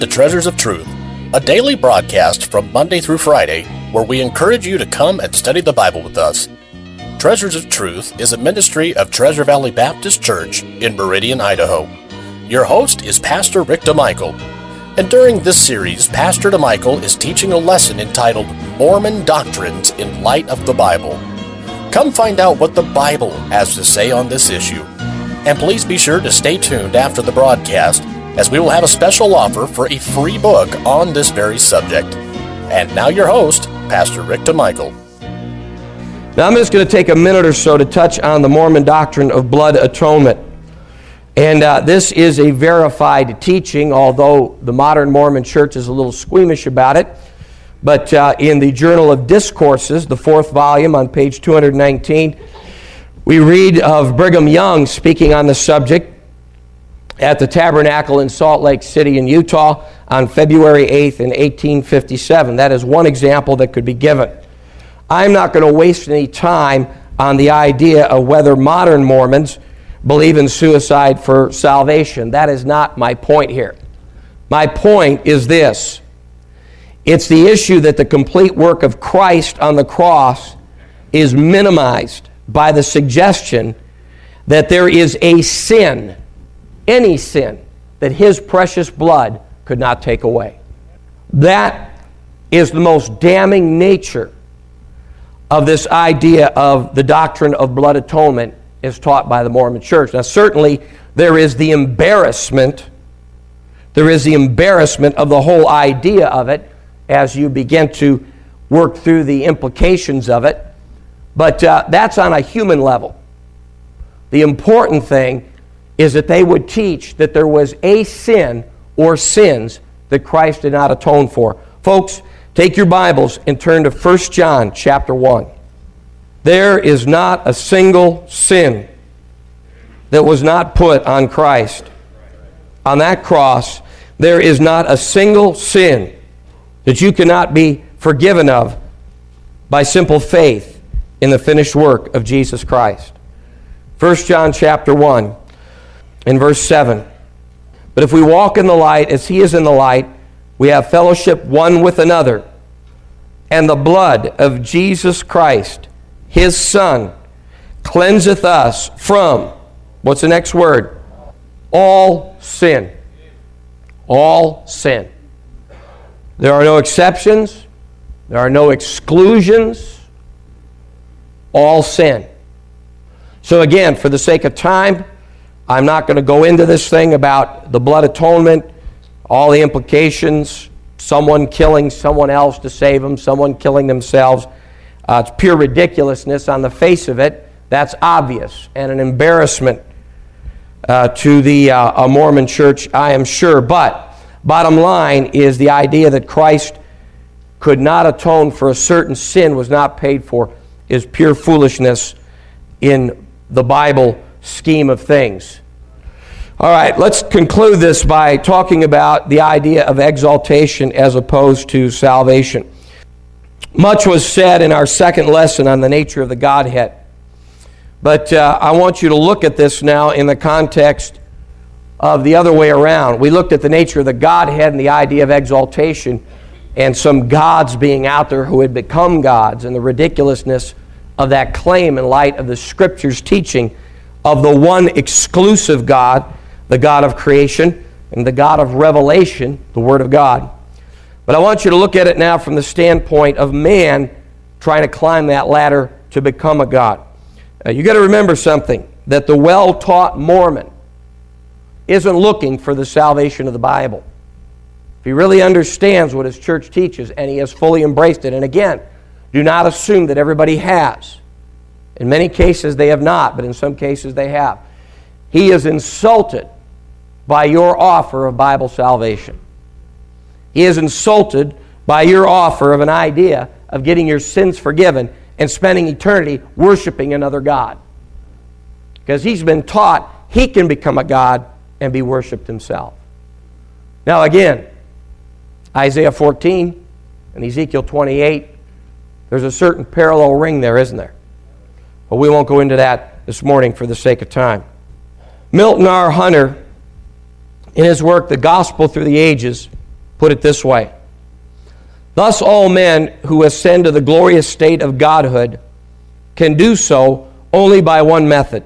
to Treasures of Truth, a daily broadcast from Monday through Friday where we encourage you to come and study the Bible with us. Treasures of Truth is a ministry of Treasure Valley Baptist Church in Meridian, Idaho. Your host is Pastor Rick DeMichael. And during this series, Pastor DeMichael is teaching a lesson entitled Mormon Doctrines in Light of the Bible. Come find out what the Bible has to say on this issue. And please be sure to stay tuned after the broadcast as we will have a special offer for a free book on this very subject. And now, your host, Pastor Rick DeMichael. Now, I'm just going to take a minute or so to touch on the Mormon doctrine of blood atonement. And uh, this is a verified teaching, although the modern Mormon church is a little squeamish about it. But uh, in the Journal of Discourses, the fourth volume on page 219, we read of Brigham Young speaking on the subject at the Tabernacle in Salt Lake City in Utah on February 8th in 1857. That is one example that could be given. I'm not going to waste any time on the idea of whether modern Mormons believe in suicide for salvation. That is not my point here. My point is this it's the issue that the complete work of Christ on the cross is minimized by the suggestion that there is a sin any sin that his precious blood could not take away. That is the most damning nature of this idea of the doctrine of blood atonement as taught by the Mormon church. Now, certainly, there is the embarrassment. There is the embarrassment of the whole idea of it as you begin to work through the implications of it. But uh, that's on a human level. The important thing is that they would teach that there was a sin or sins that Christ did not atone for. Folks, take your Bibles and turn to 1 John chapter 1. There is not a single sin that was not put on Christ. On that cross, there is not a single sin that you cannot be forgiven of by simple faith in the finished work of Jesus Christ. 1 John chapter 1 in verse 7. But if we walk in the light as he is in the light, we have fellowship one with another. And the blood of Jesus Christ, his Son, cleanseth us from, what's the next word? All sin. All sin. There are no exceptions, there are no exclusions. All sin. So, again, for the sake of time, I'm not going to go into this thing about the blood atonement, all the implications, someone killing someone else to save them, someone killing themselves. Uh, it's pure ridiculousness on the face of it. That's obvious and an embarrassment uh, to the uh, Mormon church, I am sure. But bottom line is the idea that Christ could not atone for a certain sin was not paid for is pure foolishness in the Bible scheme of things. All right, let's conclude this by talking about the idea of exaltation as opposed to salvation. Much was said in our second lesson on the nature of the Godhead. But uh, I want you to look at this now in the context of the other way around. We looked at the nature of the Godhead and the idea of exaltation and some gods being out there who had become gods and the ridiculousness of that claim in light of the Scripture's teaching of the one exclusive God, the God of creation, and the God of revelation, the Word of God. But I want you to look at it now from the standpoint of man trying to climb that ladder to become a God. Uh, you got to remember something that the well taught Mormon isn't looking for the salvation of the Bible. If he really understands what his church teaches and he has fully embraced it, and again, do not assume that everybody has. In many cases, they have not, but in some cases, they have. He is insulted by your offer of Bible salvation. He is insulted by your offer of an idea of getting your sins forgiven and spending eternity worshiping another God. Because he's been taught he can become a God and be worshiped himself. Now, again, Isaiah 14 and Ezekiel 28, there's a certain parallel ring there, isn't there? But we won't go into that this morning for the sake of time. Milton R. Hunter, in his work, The Gospel Through the Ages, put it this way Thus, all men who ascend to the glorious state of godhood can do so only by one method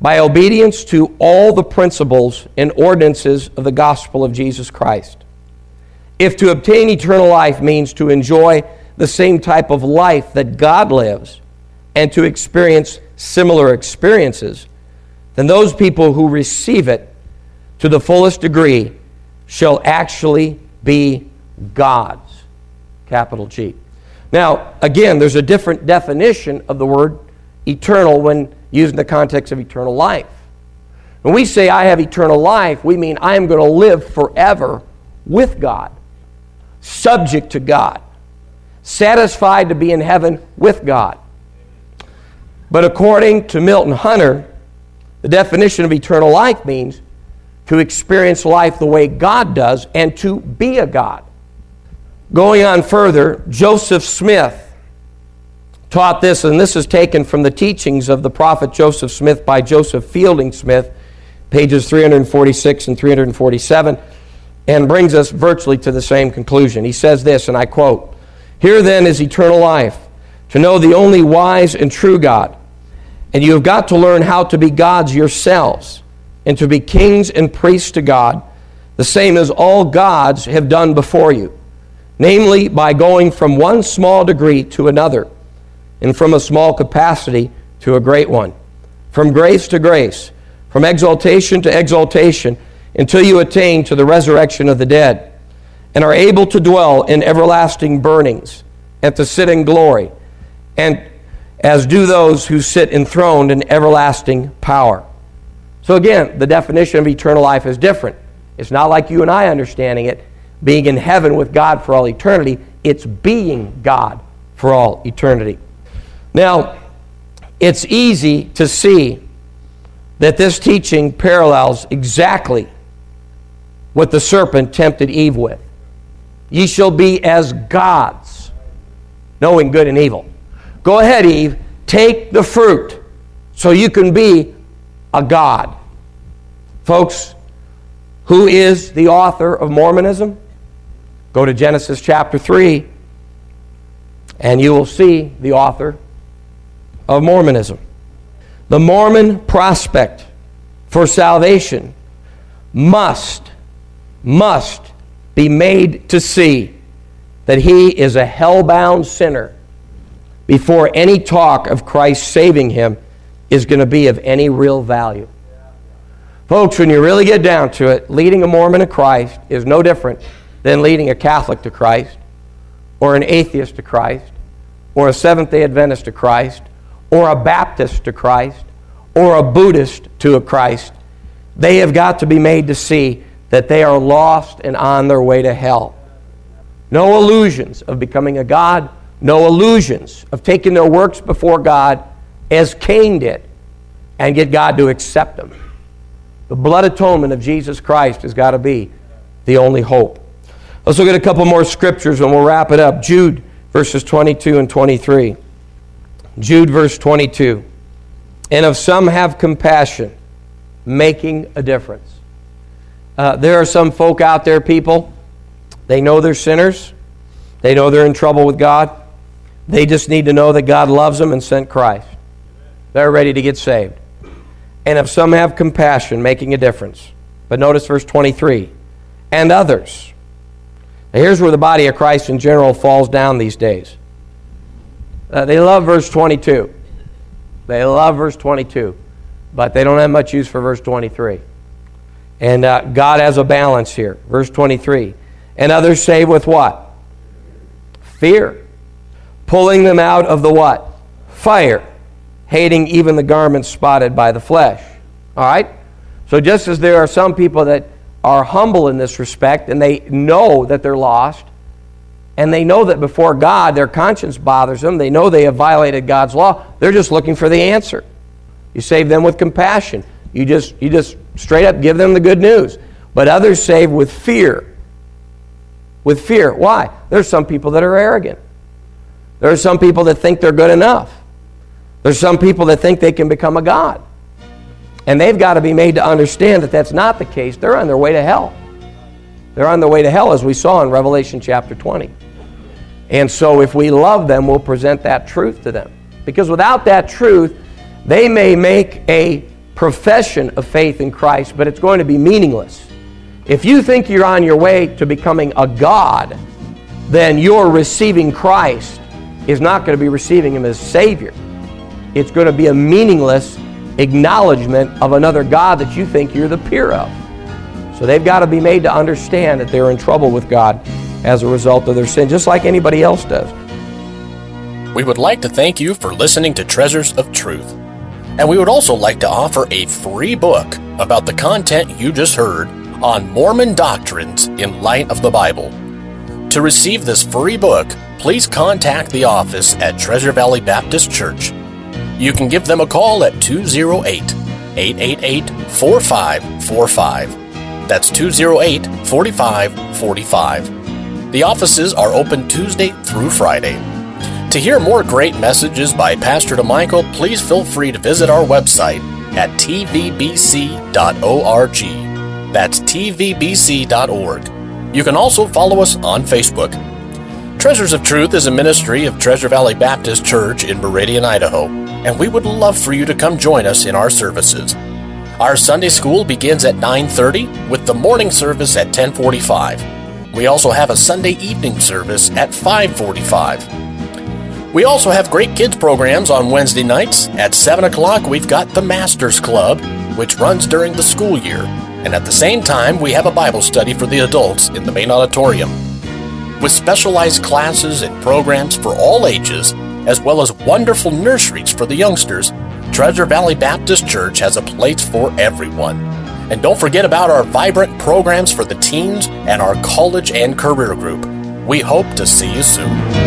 by obedience to all the principles and ordinances of the gospel of Jesus Christ. If to obtain eternal life means to enjoy the same type of life that God lives and to experience similar experiences, then those people who receive it to the fullest degree shall actually be God's. Capital G. Now, again, there's a different definition of the word eternal when used in the context of eternal life. When we say I have eternal life, we mean I am going to live forever with God, subject to God, satisfied to be in heaven with God. But according to Milton Hunter, the definition of eternal life means to experience life the way God does and to be a God. Going on further, Joseph Smith taught this, and this is taken from the teachings of the prophet Joseph Smith by Joseph Fielding Smith, pages 346 and 347, and brings us virtually to the same conclusion. He says this, and I quote Here then is eternal life, to know the only wise and true God. And you have got to learn how to be gods yourselves, and to be kings and priests to God, the same as all gods have done before you, namely by going from one small degree to another and from a small capacity to a great one, from grace to grace, from exaltation to exaltation, until you attain to the resurrection of the dead, and are able to dwell in everlasting burnings, and to sit in glory, and as do those who sit enthroned in everlasting power. So, again, the definition of eternal life is different. It's not like you and I understanding it, being in heaven with God for all eternity. It's being God for all eternity. Now, it's easy to see that this teaching parallels exactly what the serpent tempted Eve with. Ye shall be as gods, knowing good and evil. Go ahead, Eve, take the fruit so you can be a god. Folks, who is the author of Mormonism? Go to Genesis chapter 3, and you will see the author of Mormonism. The Mormon prospect for salvation must, must be made to see that he is a hell-bound sinner before any talk of Christ saving him is going to be of any real value. Folks, when you really get down to it, leading a Mormon to Christ is no different than leading a Catholic to Christ, or an atheist to Christ, or a Seventh day Adventist to Christ, or a Baptist to Christ or a Buddhist to a Christ, they have got to be made to see that they are lost and on their way to hell. No illusions of becoming a God, no illusions of taking their works before God as Cain did and get God to accept them. The blood atonement of Jesus Christ has got to be the only hope. Let's look at a couple more scriptures and we'll wrap it up. Jude verses 22 and 23. Jude, verse 22. And of some have compassion, making a difference. Uh, there are some folk out there, people, they know they're sinners, they know they're in trouble with God. They just need to know that God loves them and sent Christ. They're ready to get saved. And if some have compassion, making a difference. But notice verse 23 and others. Now here's where the body of Christ in general falls down these days. Uh, they love verse 22. They love verse 22, but they don't have much use for verse 23. And uh, God has a balance here. Verse 23. And others save with what? Fear. Pulling them out of the what? Fire. Hating even the garments spotted by the flesh. All right? So just as there are some people that are humble in this respect and they know that they're lost, and they know that before God their conscience bothers them, they know they have violated God's law, they're just looking for the answer. You save them with compassion. You just, you just straight up give them the good news. But others save with fear. With fear. Why? There's some people that are arrogant. There are some people that think they're good enough. There's some people that think they can become a God. And they've got to be made to understand that that's not the case. They're on their way to hell. They're on their way to hell, as we saw in Revelation chapter 20. And so, if we love them, we'll present that truth to them. Because without that truth, they may make a profession of faith in Christ, but it's going to be meaningless. If you think you're on your way to becoming a God, then your receiving Christ is not going to be receiving Him as Savior. It's going to be a meaningless acknowledgement of another God that you think you're the peer of. So they've got to be made to understand that they're in trouble with God as a result of their sin, just like anybody else does. We would like to thank you for listening to Treasures of Truth. And we would also like to offer a free book about the content you just heard on Mormon doctrines in light of the Bible. To receive this free book, please contact the office at Treasure Valley Baptist Church. You can give them a call at 208 888 4545. That's 208 4545. The offices are open Tuesday through Friday. To hear more great messages by Pastor DeMichael, please feel free to visit our website at tvbc.org. That's tvbc.org. You can also follow us on Facebook. Treasures of Truth is a ministry of Treasure Valley Baptist Church in Meridian, Idaho, and we would love for you to come join us in our services. Our Sunday school begins at 9:30 with the morning service at 10:45. We also have a Sunday evening service at 5:45. We also have great kids programs on Wednesday nights. At 7 o'clock, we've got the Masters Club, which runs during the school year. And at the same time, we have a Bible study for the adults in the main auditorium. With specialized classes and programs for all ages, as well as wonderful nurseries for the youngsters, Treasure Valley Baptist Church has a place for everyone. And don't forget about our vibrant programs for the teens and our college and career group. We hope to see you soon.